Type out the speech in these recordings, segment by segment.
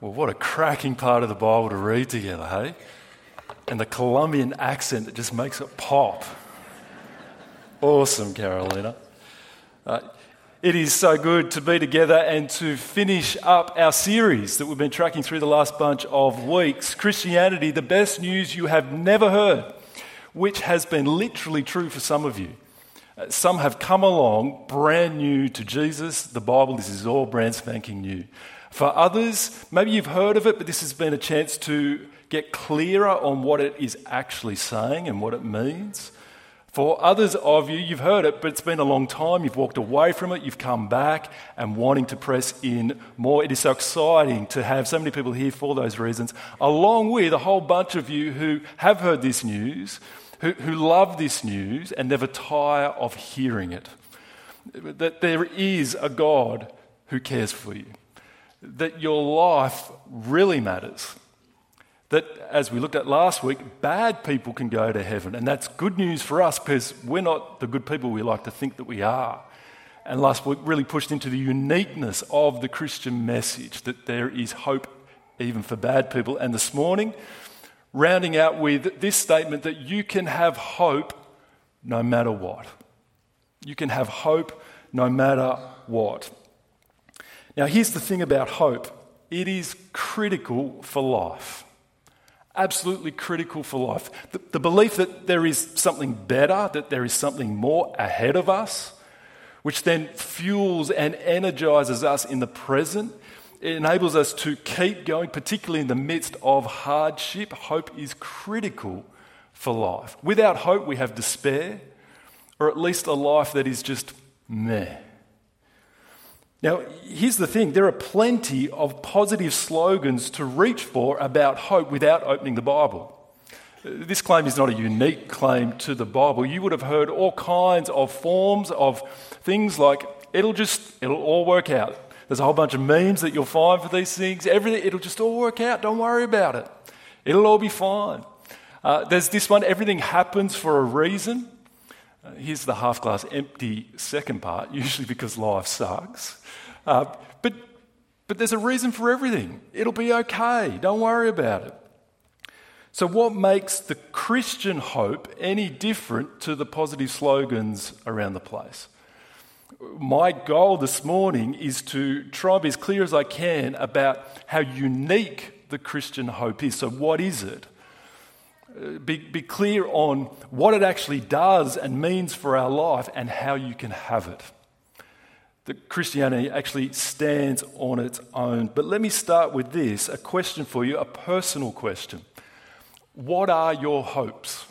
Well, what a cracking part of the Bible to read together, hey? And the Colombian accent that just makes it pop. awesome, Carolina. Uh, it is so good to be together and to finish up our series that we've been tracking through the last bunch of weeks Christianity, the best news you have never heard, which has been literally true for some of you. Uh, some have come along brand new to Jesus, the Bible. This is all brand spanking new. For others, maybe you've heard of it, but this has been a chance to get clearer on what it is actually saying and what it means. For others of you, you've heard it, but it's been a long time. You've walked away from it, you've come back and wanting to press in more. It is so exciting to have so many people here for those reasons, along with a whole bunch of you who have heard this news, who, who love this news and never tire of hearing it. That there is a God who cares for you that your life really matters. That, as we looked at last week, bad people can go to heaven. And that's good news for us because we're not the good people we like to think that we are. And last week really pushed into the uniqueness of the Christian message that there is hope even for bad people. And this morning, rounding out with this statement that you can have hope no matter what. You can have hope no matter what. Now, here's the thing about hope it is critical for life. Absolutely critical for life. The, the, belief that there is something better, that there is something more ahead of us, which then fuels and energizes us in the present. It enables us to keep going, particularly in the midst of hardship. Hope is critical for life. Without hope, we have despair, or at least a life that is just meh. Now, here's the thing there are plenty of positive slogans to reach for about hope without opening the Bible. This claim is not a unique claim to the Bible. You would have heard all kinds of forms of things like, it'll just, it'll all work out. There's a whole bunch of memes that you'll find for these things. Everything, it'll just all work out. Don't worry about it. It'll all be fine. Uh, there's this one, everything happens for a reason. Here's the half glass empty second part, usually because life sucks. Uh, but, but there's a reason for everything. It'll be okay. Don't worry about it. So, what makes the Christian hope any different to the positive slogans around the place? My goal this morning is to try and be as clear as I can about how unique the Christian hope is. So, what is it? Be, be clear on what it actually does and means for our life and how you can have it. That Christianity actually stands on its own. But let me start with this a question for you, a personal question. What are your hopes?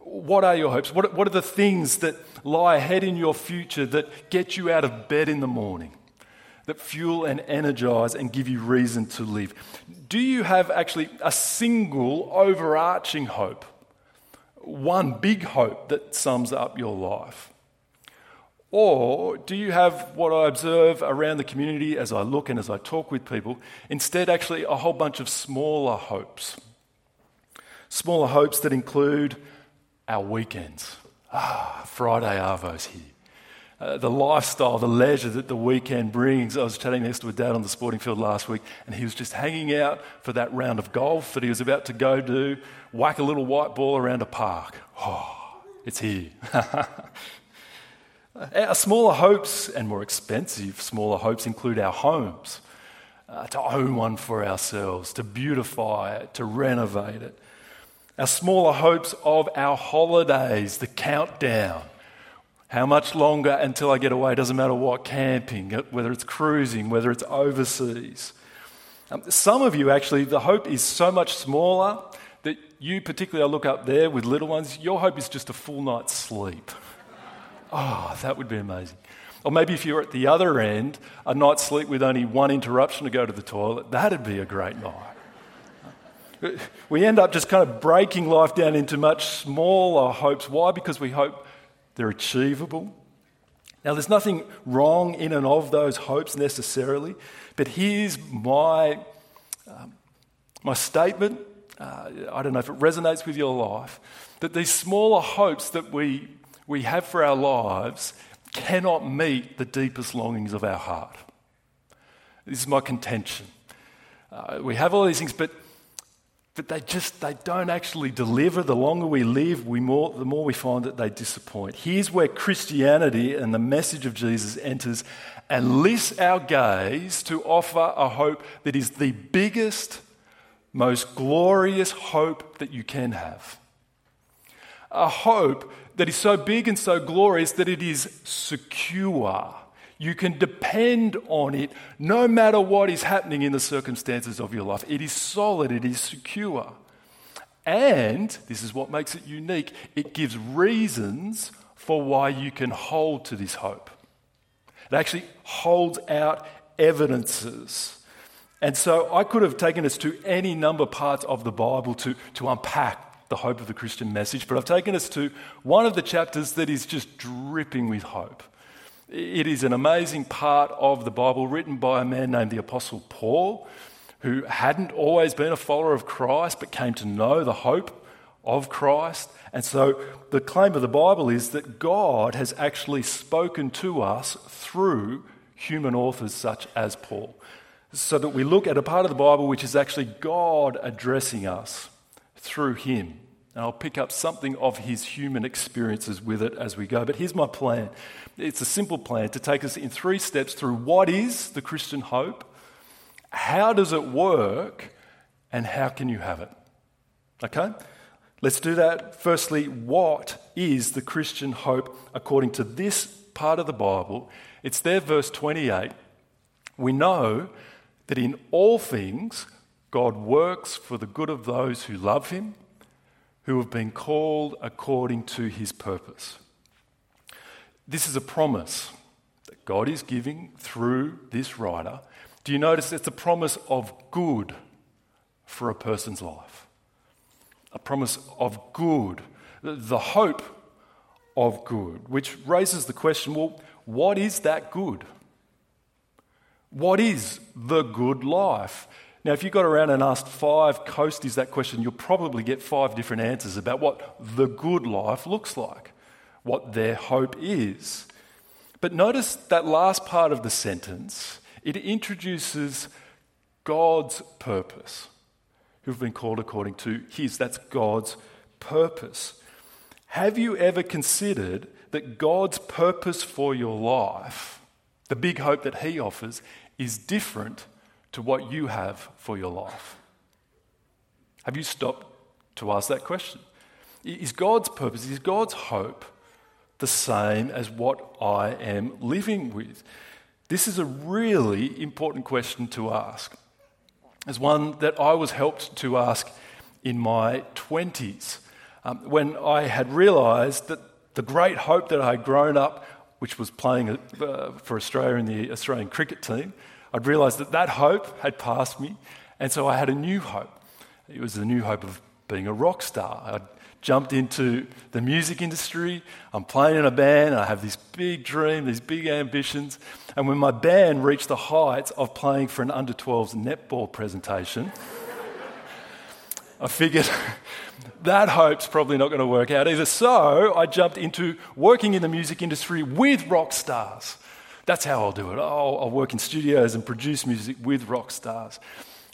What are your hopes? What, what are the things that lie ahead in your future that get you out of bed in the morning? That fuel and energize and give you reason to live? Do you have actually a single overarching hope? One big hope that sums up your life? Or do you have what I observe around the community as I look and as I talk with people, instead, actually, a whole bunch of smaller hopes? Smaller hopes that include our weekends. Ah, Friday Arvo's here. Uh, the lifestyle, the leisure that the weekend brings. I was chatting next to a dad on the sporting field last week, and he was just hanging out for that round of golf that he was about to go do, whack a little white ball around a park. Oh, it's here. our smaller hopes and more expensive smaller hopes include our homes. Uh, to own one for ourselves, to beautify it, to renovate it. Our smaller hopes of our holidays, the countdown how much longer until I get away? Doesn't matter what, camping, whether it's cruising, whether it's overseas. Um, some of you actually, the hope is so much smaller that you, particularly, I look up there with little ones, your hope is just a full night's sleep. Oh, that would be amazing. Or maybe if you're at the other end, a night's sleep with only one interruption to go to the toilet, that'd be a great night. We end up just kind of breaking life down into much smaller hopes. Why? Because we hope they're achievable. Now, there's nothing wrong in and of those hopes necessarily, but here's my, um, my statement. Uh, I don't know if it resonates with your life, that these smaller hopes that we, we have for our lives cannot meet the deepest longings of our heart. This is my contention. Uh, we have all these things, but, but they just they don't actually deliver. The longer we live, we more, the more we find that they disappoint. Here's where Christianity and the message of Jesus enters and lifts our gaze to offer a hope that is the biggest, most glorious hope that you can have. A hope that is so big and so glorious that it is secure. You can depend on it no matter what is happening in the circumstances of your life. It is solid, it is secure. And this is what makes it unique it gives reasons for why you can hold to this hope. It actually holds out evidences. And so I could have taken us to any number parts of the Bible to, to unpack the hope of the Christian message, but I've taken us to one of the chapters that is just dripping with hope. It is an amazing part of the Bible written by a man named the Apostle Paul, who hadn't always been a follower of Christ but came to know the hope of Christ. And so the claim of the Bible is that God has actually spoken to us through human authors such as Paul. So that we look at a part of the Bible which is actually God addressing us through him. And I'll pick up something of his human experiences with it as we go. But here's my plan it's a simple plan to take us in three steps through what is the Christian hope, how does it work, and how can you have it. Okay? Let's do that. Firstly, what is the Christian hope according to this part of the Bible? It's there, verse 28. We know that in all things, God works for the good of those who love Him who have been called according to his purpose. This is a promise that God is giving through this writer. Do you notice it's a promise of good for a person's life? A promise of good, the hope of good, which raises the question well, what is that good? What is the good life? Now, if you got around and asked five coasties that question, you'll probably get five different answers about what the good life looks like, what their hope is. But notice that last part of the sentence, it introduces God's purpose, who've been called according to his. That's God's purpose. Have you ever considered that God's purpose for your life, the big hope that he offers, is different to what you have for your life? Have you stopped to ask that question? Is God's purpose, is God's hope the same as what I am living with? This is a really important question to ask. It's one that I was helped to ask in my 20s um, when I had realised that the great hope that I had grown up, which was playing uh, for Australia in the Australian cricket team, I'd realized that that hope had passed me, and so I had a new hope. It was the new hope of being a rock star. I'd jumped into the music industry. I'm playing in a band. I have this big dream, these big ambitions. And when my band reached the heights of playing for an under 12s netball presentation, I figured that hope's probably not going to work out either. So I jumped into working in the music industry with rock stars. That's how I'll do it. I'll, I'll work in studios and produce music with rock stars.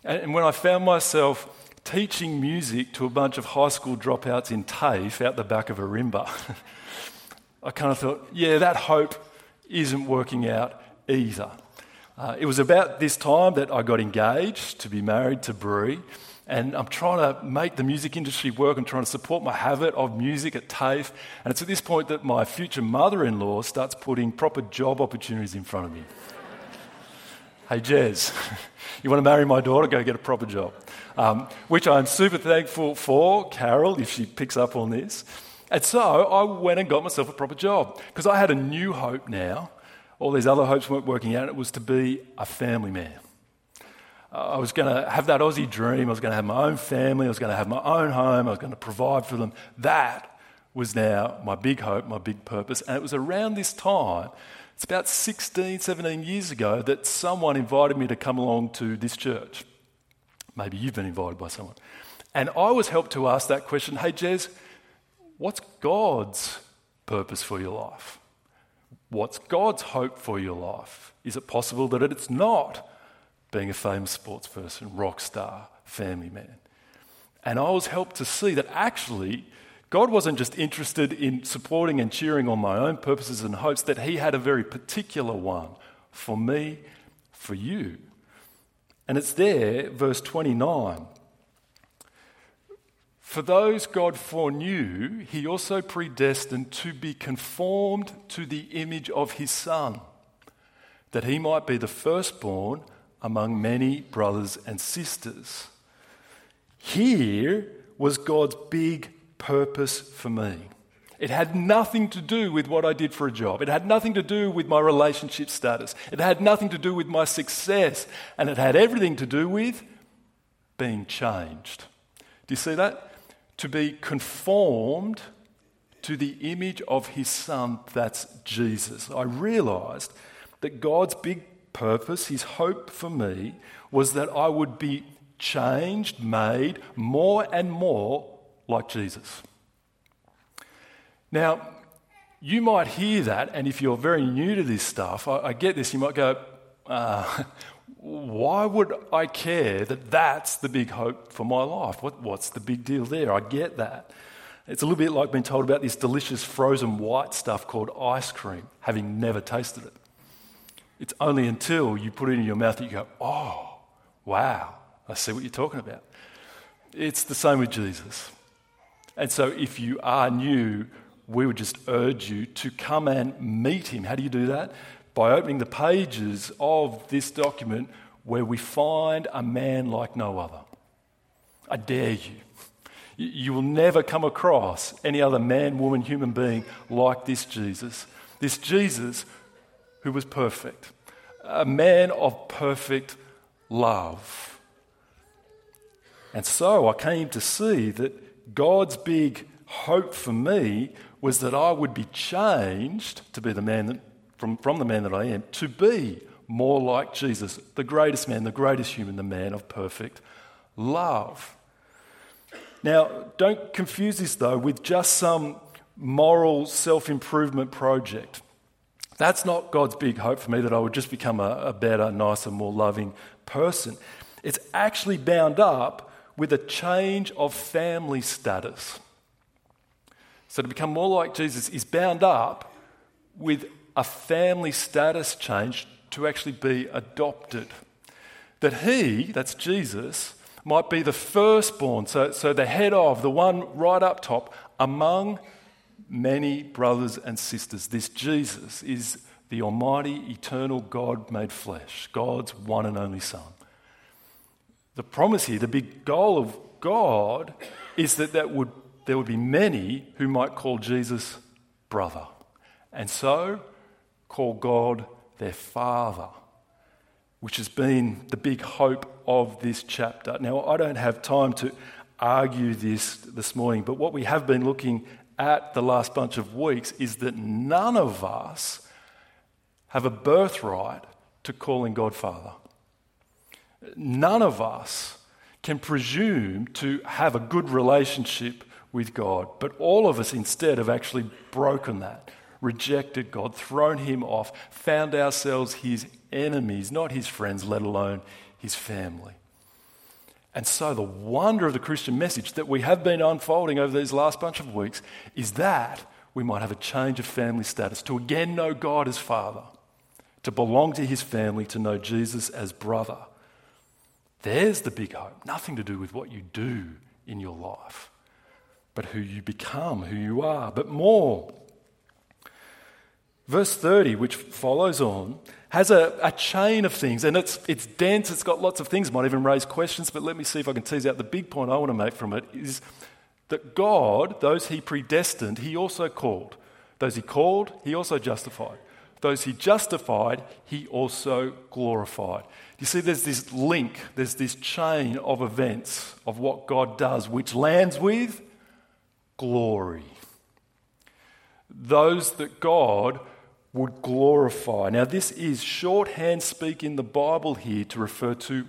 And, and when I found myself teaching music to a bunch of high school dropouts in TAFE out the back of Ourimbah, I kind of thought, yeah, that hope isn't working out either. Uh, it was about this time that I got engaged to be married to Brie and I'm trying to make the music industry work. I'm trying to support my habit of music at TAFE. And it's at this point that my future mother in law starts putting proper job opportunities in front of me. hey, Jez, you want to marry my daughter? Go get a proper job. Um, which I'm super thankful for, Carol, if she picks up on this. And so I went and got myself a proper job because I had a new hope now. All these other hopes weren't working out. It was to be a family man. Uh, I was going to have that Aussie dream. I was going to have my own family. I was going to have my own home. I was going to provide for them. That was now my big hope, my big purpose. And it was around this time, it's about 16, 17 years ago, that someone invited me to come along to this church. Maybe you've been invited by someone. And I was helped to ask that question hey, Jez, what's God's purpose for your life? What's God's hope for your life? Is it possible that it's not being a famous sports person, rock star, family man. And I was helped to see that actually God wasn't just interested in supporting and cheering on my own purposes and hopes, that He had a very particular one for me, for you. And it's there, verse 29. For those God foreknew, He also predestined to be conformed to the image of His Son, that He might be the firstborn among many brothers and sisters. Here was God's big purpose for me. It had nothing to do with what I did for a job. It had nothing to do with my relationship status. It had nothing to do with my success. And it had everything to do with being changed. Do you see that? To be conformed to the image of his son, that's Jesus. I realized that God's big purpose, his hope for me, was that I would be changed, made more and more like Jesus. Now, you might hear that, and if you're very new to this stuff, I, I get this, you might go, uh, why would I care that that's the big hope for my life? What, what's the big deal there? I get that. It's a little bit like being told about this delicious frozen white stuff called ice cream, having never tasted it. It's only until you put it in your mouth that you go, oh, wow, I see what you're talking about. It's the same with Jesus. And so if you are new, we would just urge you to come and meet him. How do you do that? By opening the pages of this document where we find a man like no other. I dare you. You will never come across any other man, woman, human being like this Jesus. This Jesus who was perfect, a man of perfect love. And so I came to see that God's big hope for me was that I would be changed to be the man that, from, from the man that I am, to be more like Jesus, the greatest man, the greatest human, the man of perfect love. Now, don't confuse this though with just some moral self improvement project. That's not God's big hope for me that I would just become a, a better, nicer, more loving person. It's actually bound up with a change of family status. So to become more like Jesus is bound up with a family status change to actually be adopted. That he, that's Jesus, might be the firstborn, so, so the head of, the one right up top, among many brothers and sisters. This Jesus is the Almighty, eternal God made flesh, God's one and only Son the promise here, the big goal of God, is that, that would, there would be many who might call Jesus brother. And so call God their father, which has been the big hope of this chapter. Now, I don't have time to argue this this morning, but what we have been looking at the last bunch of weeks is that none of us have a birthright to calling God Father. None of us can presume to have a good relationship with God, but all of us instead have actually broken that, rejected God, thrown Him off, found ourselves His enemies, not His friends, let alone His family. And so, the wonder of the Christian message that we have been unfolding over these last bunch of weeks is that we might have a change of family status, to again know God as Father, to belong to His family, to know Jesus as brother. There's the big hope. Nothing to do with what you do in your life, but who you become, who you are, but more. Verse 30, which follows on, has a, a chain of things, and it's, it's dense, it's got lots of things, might even raise questions, but let me see if I can tease out the big point I want to make from it is that God, those he predestined, he also called. Those he called, he also justified. Those he justified, he also glorified. You see, there's this link, there's this chain of events of what God does, which lands with glory. Those that God would glorify. Now, this is shorthand speak in the Bible here to refer to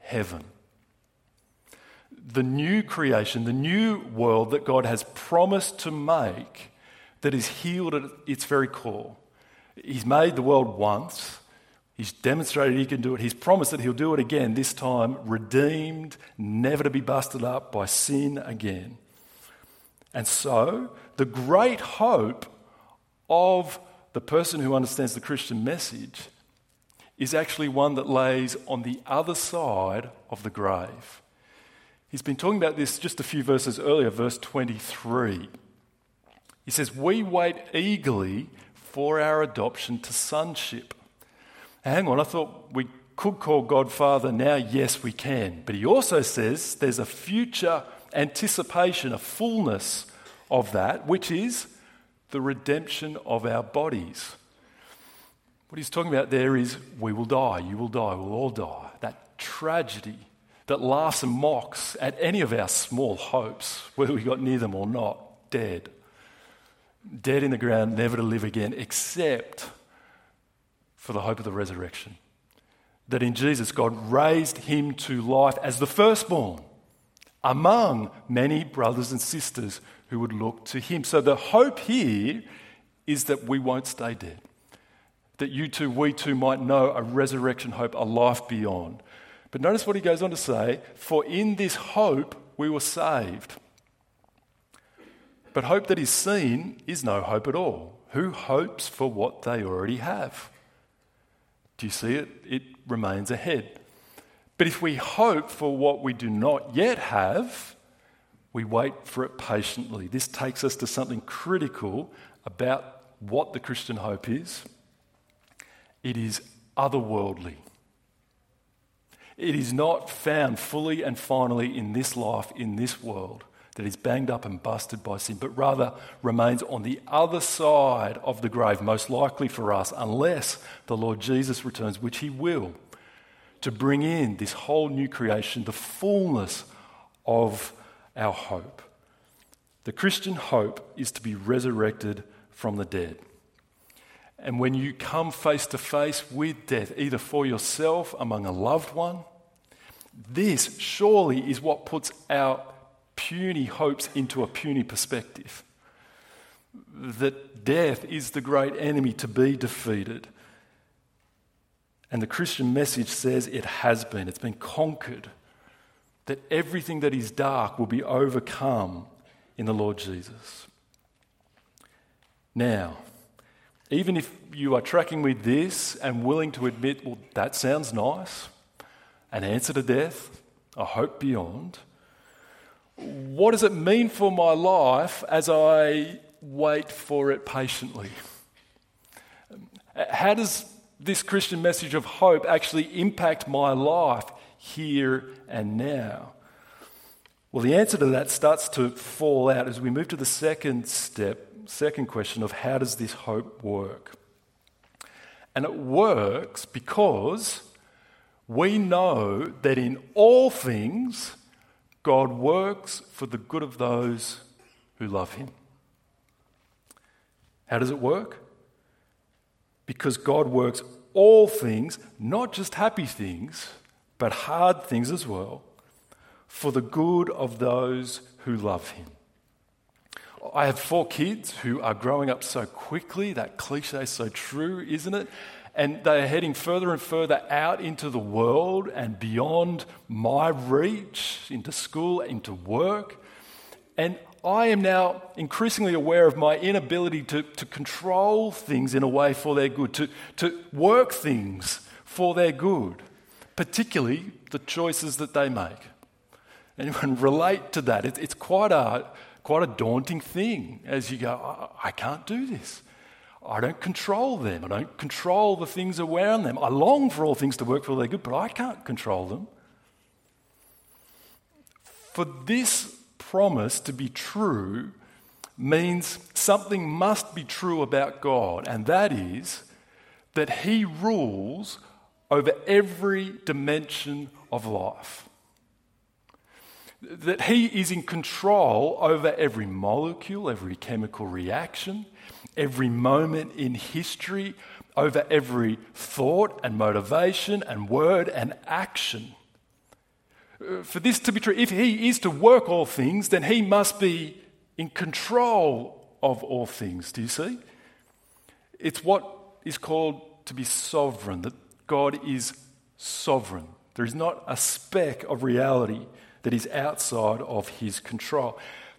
heaven. The new creation, the new world that God has promised to make that is healed at its very core. He's made the world once. He's demonstrated he can do it. He's promised that he'll do it again, this time redeemed, never to be busted up by sin again. And so, the great hope of the person who understands the Christian message is actually one that lays on the other side of the grave. He's been talking about this just a few verses earlier, verse 23. He says, We wait eagerly for our adoption to sonship. Hang on, I thought we could call God Father now. Yes, we can. But he also says there's a future anticipation, a fullness of that, which is the redemption of our bodies. What he's talking about there is we will die, you will die, we'll all die. That tragedy that laughs and mocks at any of our small hopes, whether we got near them or not, dead. Dead in the ground, never to live again, except for the hope of the resurrection. That in Jesus, God raised him to life as the firstborn among many brothers and sisters who would look to him. So the hope here is that we won't stay dead. That you too, we too might know a resurrection hope, a life beyond. But notice what he goes on to say For in this hope we were saved. But hope that is seen is no hope at all. Who hopes for what they already have? Do you see it? It remains ahead. But if we hope for what we do not yet have, we wait for it patiently. This takes us to something critical about what the Christian hope is it is otherworldly. It is not found fully and finally in this life, in this world, that is banged up and busted by sin, but rather remains on the other side of the grave, most likely for us, unless the Lord Jesus returns, which he will, to bring in this whole new creation, the fullness of our hope. The Christian hope is to be resurrected from the dead. And when you come face to face with death, either for yourself, among a loved one, this surely is what puts our puny hopes into a puny perspective. That death is the great enemy to be defeated. And the Christian message says it has been, it's been conquered that everything that is dark will be overcome in the Lord Jesus. Now, even if you are tracking with this and willing to admit, well, that sounds nice, an answer to death, a hope beyond, what does it mean for my life as I wait for it patiently? How does this Christian message of hope actually impact my life here and now? Well, the answer to that starts to fall out as we move to the second step, second question of how does this hope work? And it works because we know that in all things, God works for the good of those who love Him. How does it work? Because God works all things, not just happy things, but hard things as well, for the good of those who love him. I have four kids who are growing up so quickly. That cliche is so true, isn't it? And they are heading further and further out into the world and beyond my reach, into school, into work. And I am now increasingly aware of my inability to, to control things in a way for their good, to, to work things for their good particularly the choices that they make. Anyone relate to that? it's quite a, quite a daunting thing as you go, I, I can't do this. I don't control them. I don't control the things around them. I long for all things to work for their good, but I can't control them. For this promise to be true means something must be true about God, and that is that He rules over every dimension of life. That He is in control over every molecule, every chemical reaction, every moment in history, over every thought and motivation and word and action. Uh, for this to be true, if He is to work all things, then He must be in control of all things. Do you see? It's what is called to be sovereign, that God is sovereign. There is not a speck of reality that is outside of his control.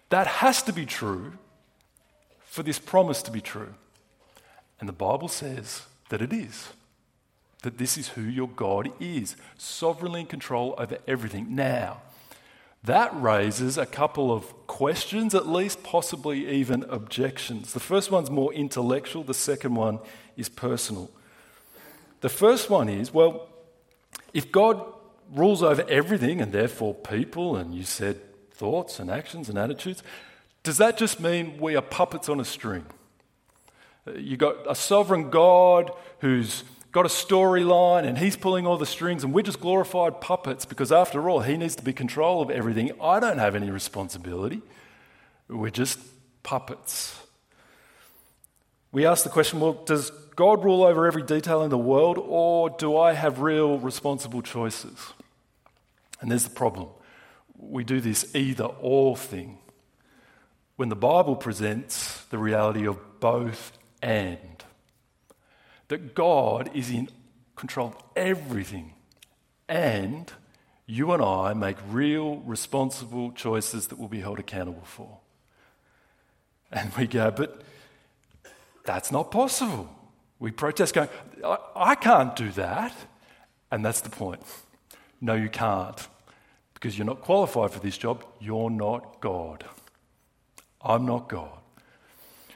That has to be true for this promise to be true. And the Bible says that it is. That this is who your God is, sovereignly in control over everything. Now, that raises a couple of questions, at least possibly even objections. The first one's more intellectual, the second one is personal. The first one is well, if God rules over everything and therefore people, and you said thoughts and actions and attitudes, does that just mean we are puppets on a string? Uh, You've got a sovereign God who's got a storyline and he's pulling all the strings, and we're just glorified puppets because, after all, he needs to be control of everything. I don't have any responsibility. We're just puppets. We ask the question well, does God rule over every detail in the world, or do I have real responsible choices? And there's the problem. We do this either or thing when the Bible presents the reality of both and. That God is in control of everything, and you and I make real, responsible choices that we'll be held accountable for. And we go, but that's not possible. We protest, going, I, can't do that. And that's the point. No, you can't. Because you're not qualified for this job. You're not God. I'm not God.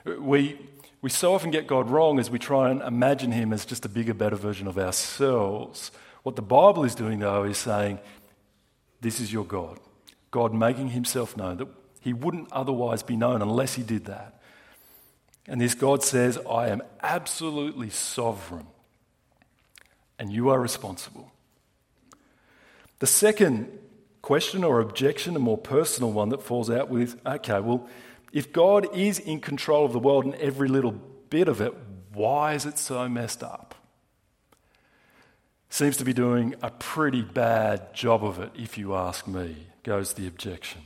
We, we so often get God wrong as we try and imagine him as just a bigger, better version of ourselves. What the Bible is doing, though, is saying, This is your God. God making himself known, that he wouldn't otherwise be known unless he did that. And this God says, I am absolutely sovereign, and you are responsible. The second question or objection, a more personal one that falls out with, okay, well, if God is in control of the world and every little bit of it, why is it so messed up? Seems to be doing a pretty bad job of it, if you ask me, goes the objection.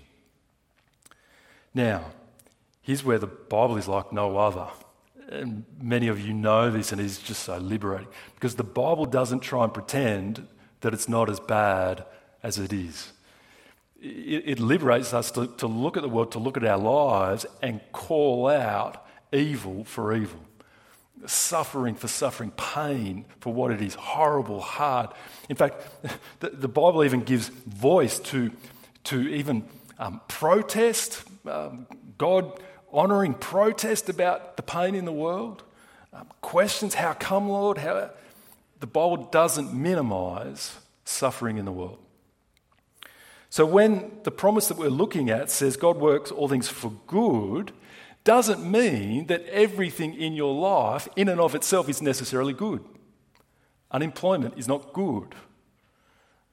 Now, Here's where the Bible is like no other. And many of you know this, and it's just so liberating because the Bible doesn't try and pretend that it's not as bad as it is. It, it liberates us to, to look at the world, to look at our lives, and call out evil for evil suffering for suffering, pain for what it is, horrible, hard. In fact, the, the Bible even gives voice to, to even um, protest. Um, God honouring protest about the pain in the world, um, questions, how come, Lord? How, the Bible doesn't minimise suffering in the world. So when the promise that we're looking at says God works all things for good, doesn't mean that everything in your life, in and of itself, is necessarily good. Unemployment is not good.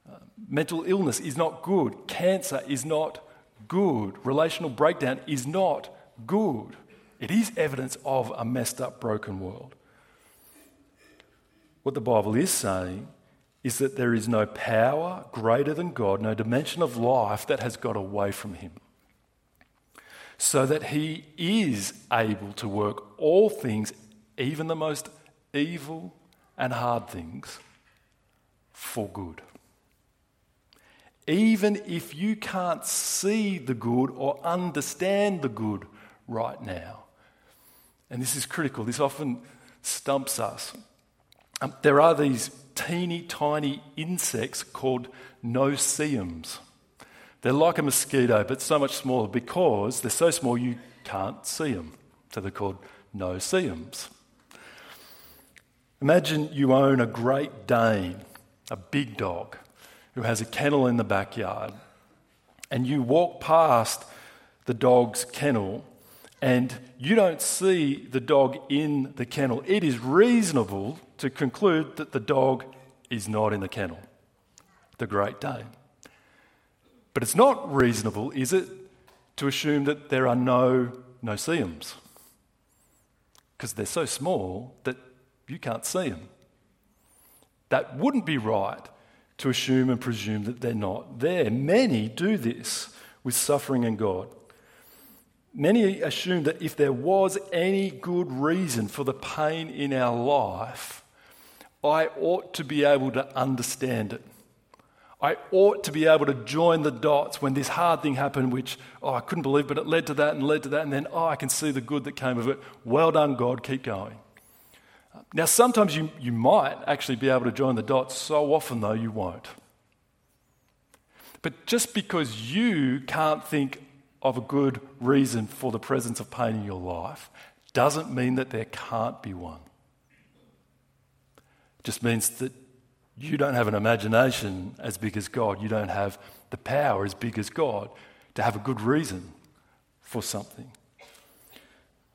Uh, mental illness is not good. Cancer is not good. Relational breakdown is not good. It is evidence of a messed up, broken world. What the Bible is saying is that there is no power greater than God, no dimension of life that has got away from Him. So that He is able to work all things, even the most evil and hard things, for good. Even if you can't see the good or understand the good right now. And this is critical, this often stumps us. Um, there are these teeny tiny insects called no-see-ums. They're like a mosquito, but so much smaller because they're so small you can't see them. So they're called no-see-ums. Imagine you own a Great Dane, a big dog, who has a kennel in the backyard, and you walk past the dog's kennel and you don't see the dog in the kennel, it is reasonable to conclude that the dog is not in the kennel, the Great Dane. But it's not reasonable, is it, to assume that there are no no-see-ums? Because they're so small that you can't see them. That wouldn't be right to assume and presume that they're not there. Many do this with suffering and God. Many assume that if there was any good reason for the pain in our life, I ought to be able to understand it. I ought to be able to join the dots when this hard thing happened, which, oh, I couldn't believe, but it led to that and led to that, and then, oh, I can see the good that came of it. Well done, God, keep going. Now, sometimes you, you might actually be able to join the dots, so often, though, you won't. But just because you can't think of a good reason for the presence of pain in your life doesn't mean that there can't be one. It just means that you don't have an imagination as big as God. You don't have the power as big as God to have a good reason for something.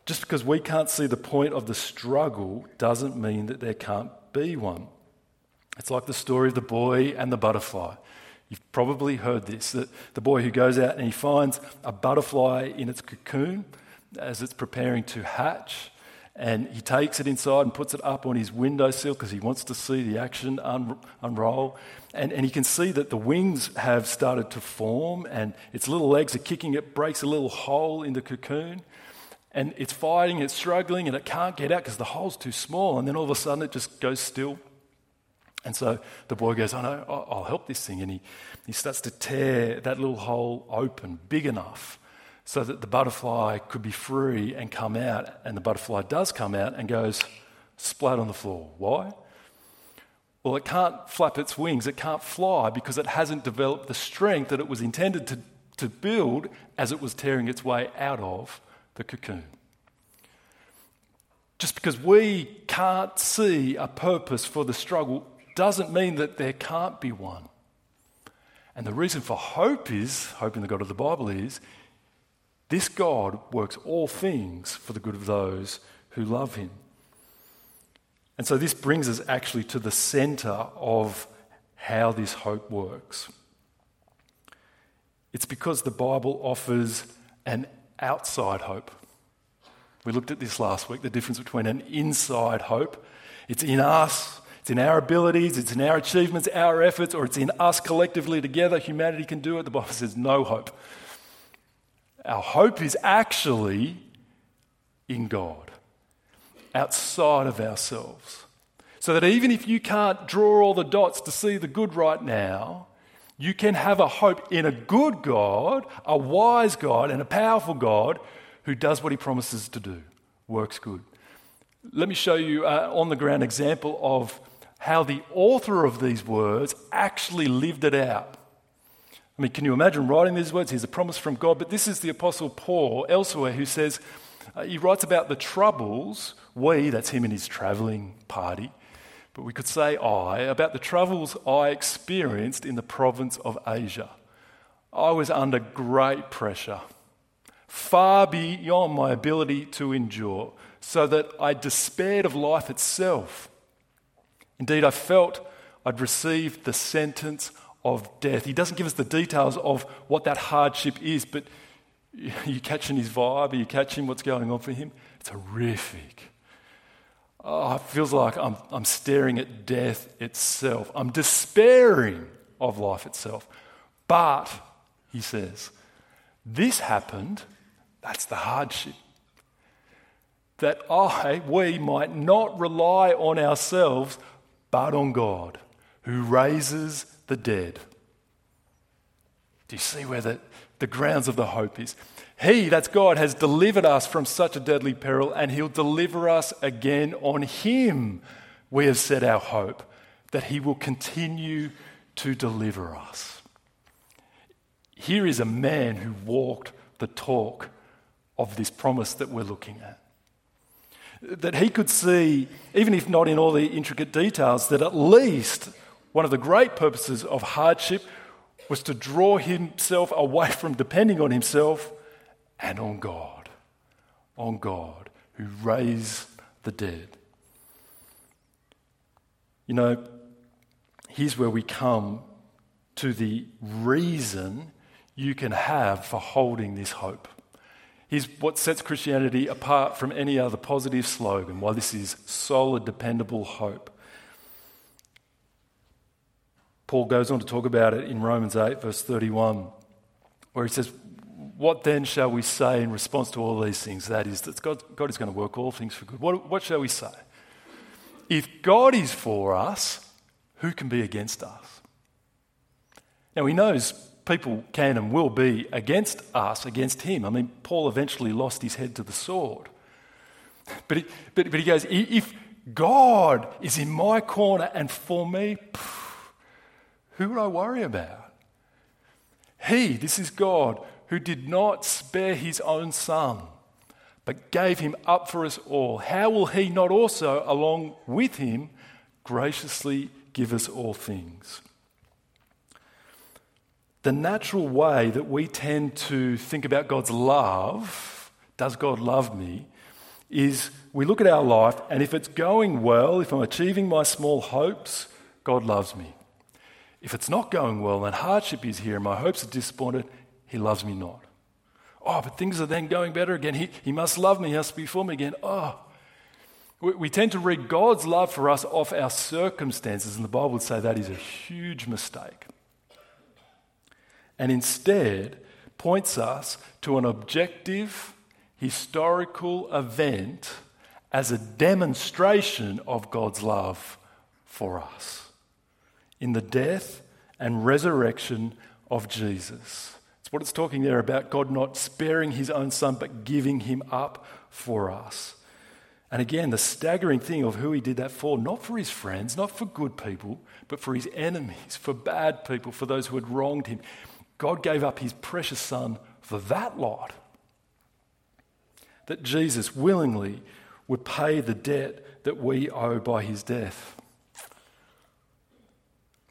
Just because we can't see the point of the struggle doesn't mean that there can't be one. It's like the story of the boy and the butterfly. You've probably heard this that the boy who goes out and he finds a butterfly in its cocoon as it's preparing to hatch. And he takes it inside and puts it up on his windowsill because he wants to see the action un- unroll. And, and he can see that the wings have started to form and its little legs are kicking. It breaks a little hole in the cocoon. And it's fighting, it's struggling, and it can't get out because the hole's too small. And then all of a sudden it just goes still. And so the boy goes, I know, I'll help this thing. And he, he starts to tear that little hole open big enough so that the butterfly could be free and come out. And the butterfly does come out and goes splat on the floor. Why? Well, it can't flap its wings, it can't fly because it hasn't developed the strength that it was intended to, to build as it was tearing its way out of the cocoon. Just because we can't see a purpose for the struggle doesn't mean that there can't be one. And the reason for hope is, hope in the God of the Bible is, this God works all things for the good of those who love him. And so this brings us actually to the center of how this hope works. It's because the Bible offers an outside hope. We looked at this last week the difference between an inside hope. It's in us, it's in our abilities, it's in our achievements, our efforts, or it's in us collectively together. Humanity can do it. The Bible says no hope. Our hope is actually in God, outside of ourselves. So that even if you can't draw all the dots to see the good right now, you can have a hope in a good God, a wise God, and a powerful God who does what he promises to do, works good. Let me show you an on the ground example of how the author of these words actually lived it out. I mean, can you imagine writing these words? Here's a promise from God, but this is the Apostle Paul elsewhere who says, uh, he writes about the troubles we, that's him and his traveling party, but we could say I, about the troubles I experienced in the province of Asia. I was under great pressure, far beyond my ability to endure, so that I despaired of life itself. Indeed, I felt I'd received the sentence of death. He doesn't give us the details of what that hardship is, but you catching his vibe? Are you catching what's going on for him? It's horrific. Oh, it feels like I'm, I'm staring at death itself. I'm despairing of life itself. But, he says, this happened, that's the hardship. That I, we might not rely on ourselves, but on God, who raises the dead. Do you see where the, the grounds of the hope is? He, that's God, has delivered us from such a deadly peril, and He'll deliver us again on Him. We have set our hope that He will continue to deliver us. Here is a man who walked the talk of this promise that we're looking at. That he could see, even if not in all the intricate details, that at least one of the great purposes of hardship was to draw himself away from depending on himself and on God. On God who raised the dead. You know, here's where we come to the reason you can have for holding this hope. Here's what sets Christianity apart from any other positive slogan why this is solid, dependable hope. Paul goes on to talk about it in Romans 8, verse 31, where he says, What then shall we say in response to all these things? That is, that God, God is going to work all things for good. What, what shall we say? if God is for us, who can be against us? Now, he knows people can and will be against us, against him. I mean, Paul eventually lost his head to the sword. But he, but, but he goes, if God is in my corner and for me, who would I worry about? He, this is God, who did not spare his own son, but gave him up for us all. How will he not also, along with him, graciously give us all things? The natural way that we tend to think about God's love, does God love me, is we look at our life, and if it's going well, if I'm achieving my small hopes, God loves me. If it's not going well and hardship is here and my hopes are disappointed, He loves me not. Oh, but things are then going better again. He, he must love me, He has to be for me again. Oh. We, we tend to read God's love for us off our circumstances, and the Bible would say that is a huge mistake. And instead, points us to an objective, historical event as a demonstration of God's love for us in the death and resurrection of Jesus. It's what it's talking there about God not sparing his own son, but giving him up for us. And again, the staggering thing of who he did that for, not for his friends, not for good people, but for his enemies, for bad people, for those who had wronged him. God gave up his precious son for that lot. That Jesus willingly would pay the debt that we owe by his death.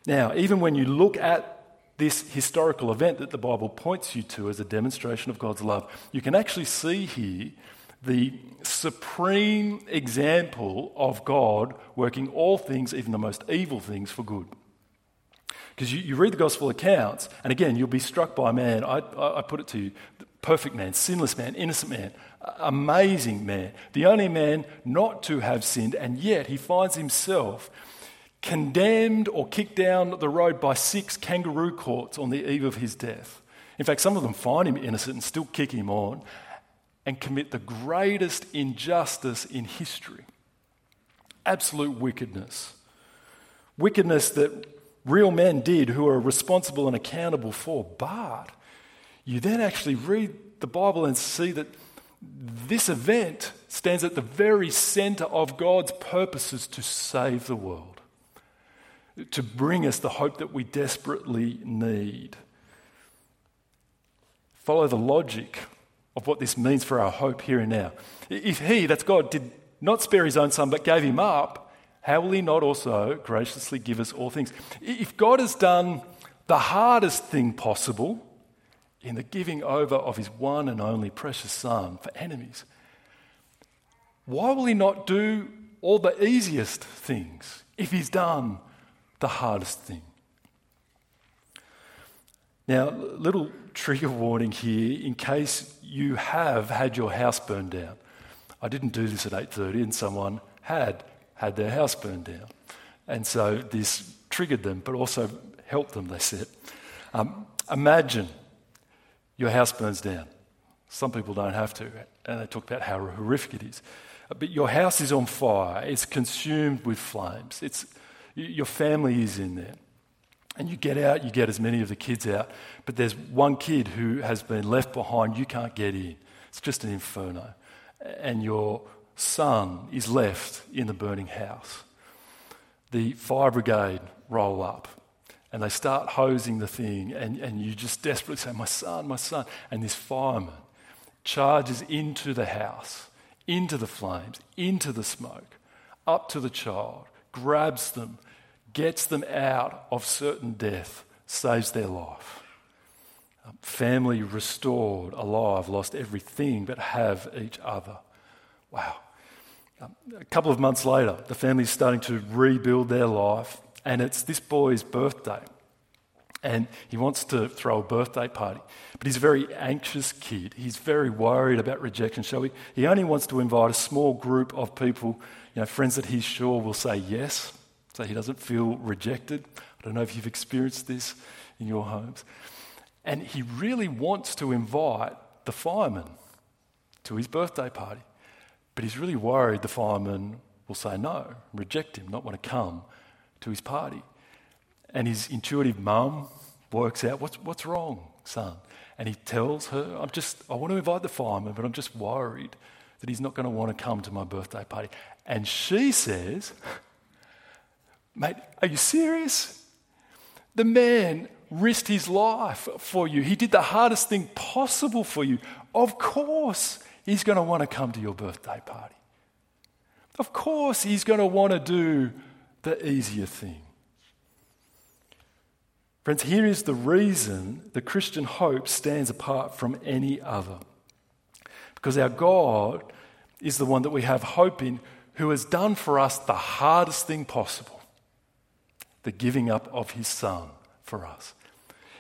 Now, even when you look at this historical event that the Bible points you to as a demonstration of God's love, you can actually see here the supreme example of God working all things, even the most evil things, for good. Because you, you, read the gospel accounts, and again, you'll be struck by man. I, I, I put it to you perfect man, sinless man, innocent man, amazing man, the only man not to have sinned, and yet he finds himself condemned or kicked down the road by six kangaroo courts on the eve of his death. In fact, some of them find him innocent and still kick him on and commit the greatest injustice in history absolute wickedness. Wickedness that real men did who are responsible and accountable for. But you then actually read the Bible and see that this event stands at the very center of God's purposes to save the world to bring us the hope that we desperately need. Follow the logic of what this means for our hope here and now. If He, that's God, did not spare His own Son but gave Him up, how will He not also graciously give us all things? If God has done the hardest thing possible in the giving over of His one and only precious Son for enemies, why will He not do all the easiest things if He's done the hardest thing. Now, little trigger warning here in case you have had your house burned down. I didn't do this at 8:30 and someone had had their house burned down. And so this triggered them but also helped them, they said. Um, imagine your house burns down. Some people don't have to, and they talk about how horrific it is. But your house is on fire, it's consumed with flames, it's your family is in there. And you get out, you get as many of the kids out, but there's one kid who has been left behind, you can't get in. It's just an inferno. And your son is left in the burning house. The fire brigade roll up and they start hosing the thing, and, and you just desperately say, My son, my son. And this fireman charges into the house, into the flames, into the smoke, up to the child, grabs them, gets them out of certain death, saves their life. Um, family restored, alive, lost everything but have each other. Wow. A couple of months later, the family's starting to rebuild their life, and it's this boy's birthday. And he wants to throw a birthday party. But he's a very anxious kid. He's very worried about rejection. So he, he only wants to invite a small group of people, you know, friends that he's sure will say yes so he doesn't feel rejected. I don't know if you've experienced this in your homes. And he really wants to invite the fireman to his birthday party, but he's really worried the fireman will say no, reject him, not want to come to his party. And his intuitive mum works out what's, what's wrong, son. And he tells her, I'm just, I want to invite the fireman, but I'm just worried that he's not going to want to come to my birthday party. And she says, Mate, are you serious? The man risked his life for you. He did the hardest thing possible for you. Of course, he's going to want to come to your birthday party. Of course, he's going to want to do the easier thing. Friends, here is the reason the Christian hope stands apart from any other. Because our God is the one that we have hope in who has done for us the hardest thing possible the giving up of his Son for us.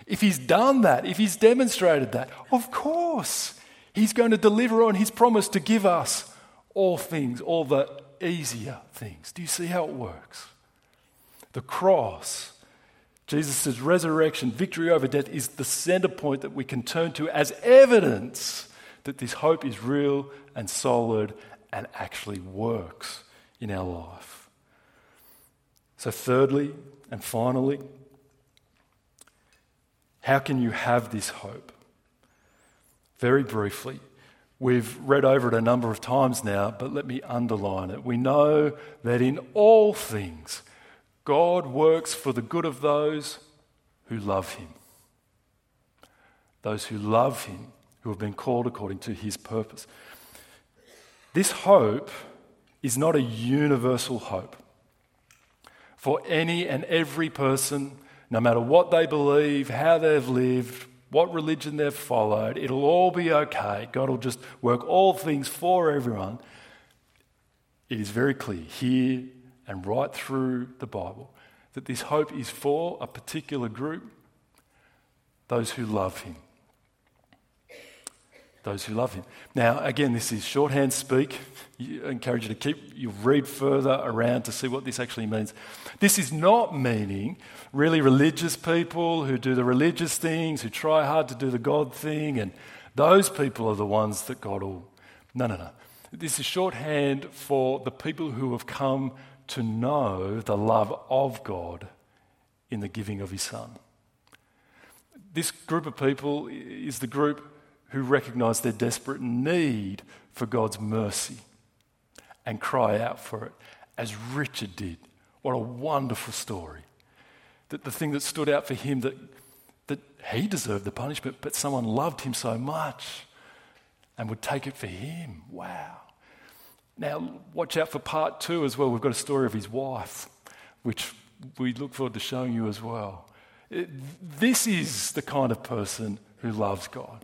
If he's done that, if he's demonstrated that, of course, he's going to deliver on his promise to give us all things, all the easier things. Do you see how it works? The cross, Jesus' resurrection, victory over death, is the center point that we can turn to as evidence that this hope is real and solid and actually works in our life. So, thirdly and finally, how can you have this hope? Very briefly, we've read over it a number of times now, but let me underline it. We know that in all things, God works for the good of those who love Him. Those who love Him, who have been called according to His purpose. This hope is not a universal hope. For any and every person, no matter what they believe, how they've lived, what religion they've followed, it'll all be okay. God will just work all things for everyone. It is very clear here and right through the Bible that this hope is for a particular group those who love Him those who love him. Now, again, this is shorthand speak. I encourage you to keep, you read further around to see what this actually means. This is not meaning really religious people who do the religious things, who try hard to do the God thing, and those people are the ones that God will. No, no, no. This is shorthand for the people who have come to know the love of God in the giving of his Son. This group of people is the group who recognize their desperate need for God's mercy and cry out for it, as Richard did. What a wonderful story. That the thing that stood out for him that, that he deserved the punishment, but someone loved him so much and would take it for him. Wow. Now, watch out for part two as well. We've got a story of his wife, which we look forward to showing you as well. This is the kind of person who loves God.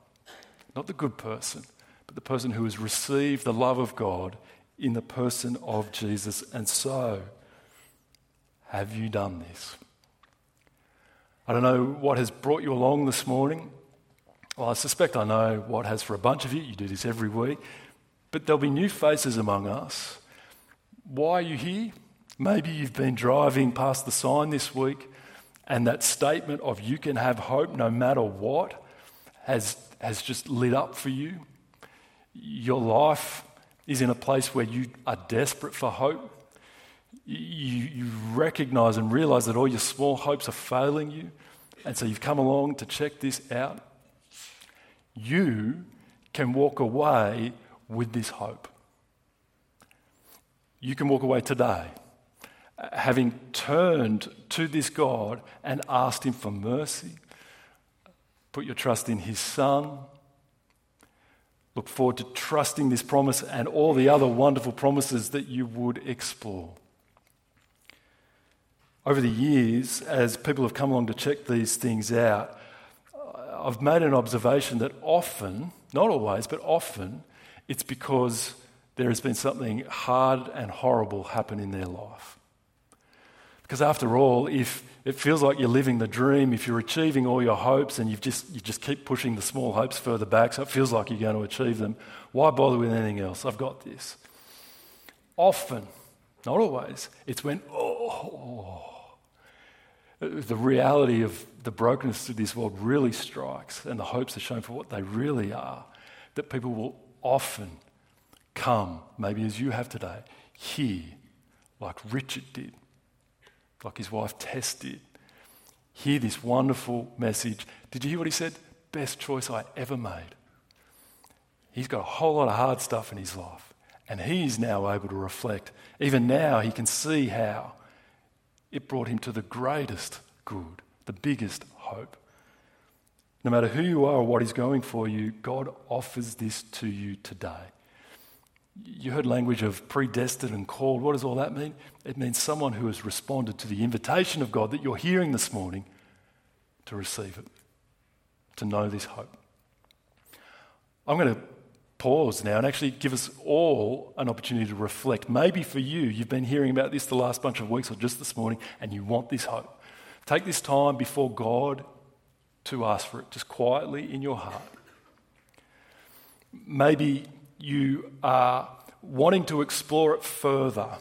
Not the good person, but the person who has received the love of God in the person of Jesus. And so, have you done this? I don't know what has brought you along this morning. Well, I suspect I know what has for a bunch of you. You do this every week. But there'll be new faces among us. Why are you here? Maybe you've been driving past the sign this week, and that statement of you can have hope no matter what has has just lit up for you. Your life is in a place where you are desperate for hope. You, you recognize and realize that all your small hopes are failing you. And so you've come along to check this out. You can walk away with this hope. You can walk away today having turned to this God and asked Him for mercy Put your trust in His Son. Look forward to trusting this promise and all the other wonderful promises that you would explore. Over the years, as people have come along to check these things out, I've made an observation that often, not always, but often, it's because there has been something hard and horrible happen in their life. Because after all, if it feels like you're living the dream, if you're achieving all your hopes and you just, you just keep pushing the small hopes further back, so it feels like you're going to achieve them, why bother with anything else? I've got this. Often, not always, it's when, oh, the reality of the brokenness of this world really strikes and the hopes are shown for what they really are, that people will often come, maybe as you have today, here like Richard did, like his wife Tess did. Hear this wonderful message. Did you hear what he said? Best choice I ever made. He's got a whole lot of hard stuff in his life, and he's now able to reflect. Even now, he can see how it brought him to the greatest good, the biggest hope. No matter who you are or what is going for you, God offers this to you today. You heard language of predestined and called. What does all that mean? It means someone who has responded to the invitation of God that you're hearing this morning to receive it, to know this hope. I'm going to pause now and actually give us all an opportunity to reflect. Maybe for you, you've been hearing about this the last bunch of weeks or just this morning, and you want this hope. Take this time before God to ask for it, just quietly in your heart. Maybe you are wanting to explore it further.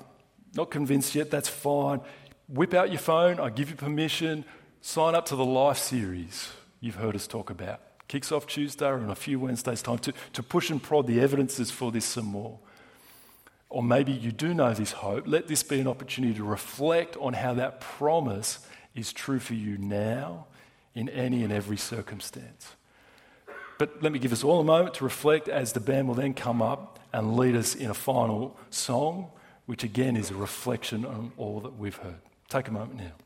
Not convinced yet, that's fine. Whip out your phone, I give you permission. Sign up to the Life series you've heard us talk about. Kicks off Tuesday or in a few Wednesdays' time to, to push and prod the evidences for this some more. Or maybe you do know this hope. Let this be an opportunity to reflect on how that promise is true for you now in any and every circumstance. But let me give us all a moment to reflect as the band will then come up and lead us in a final song, which again is a reflection on all that we've heard. Take a moment now.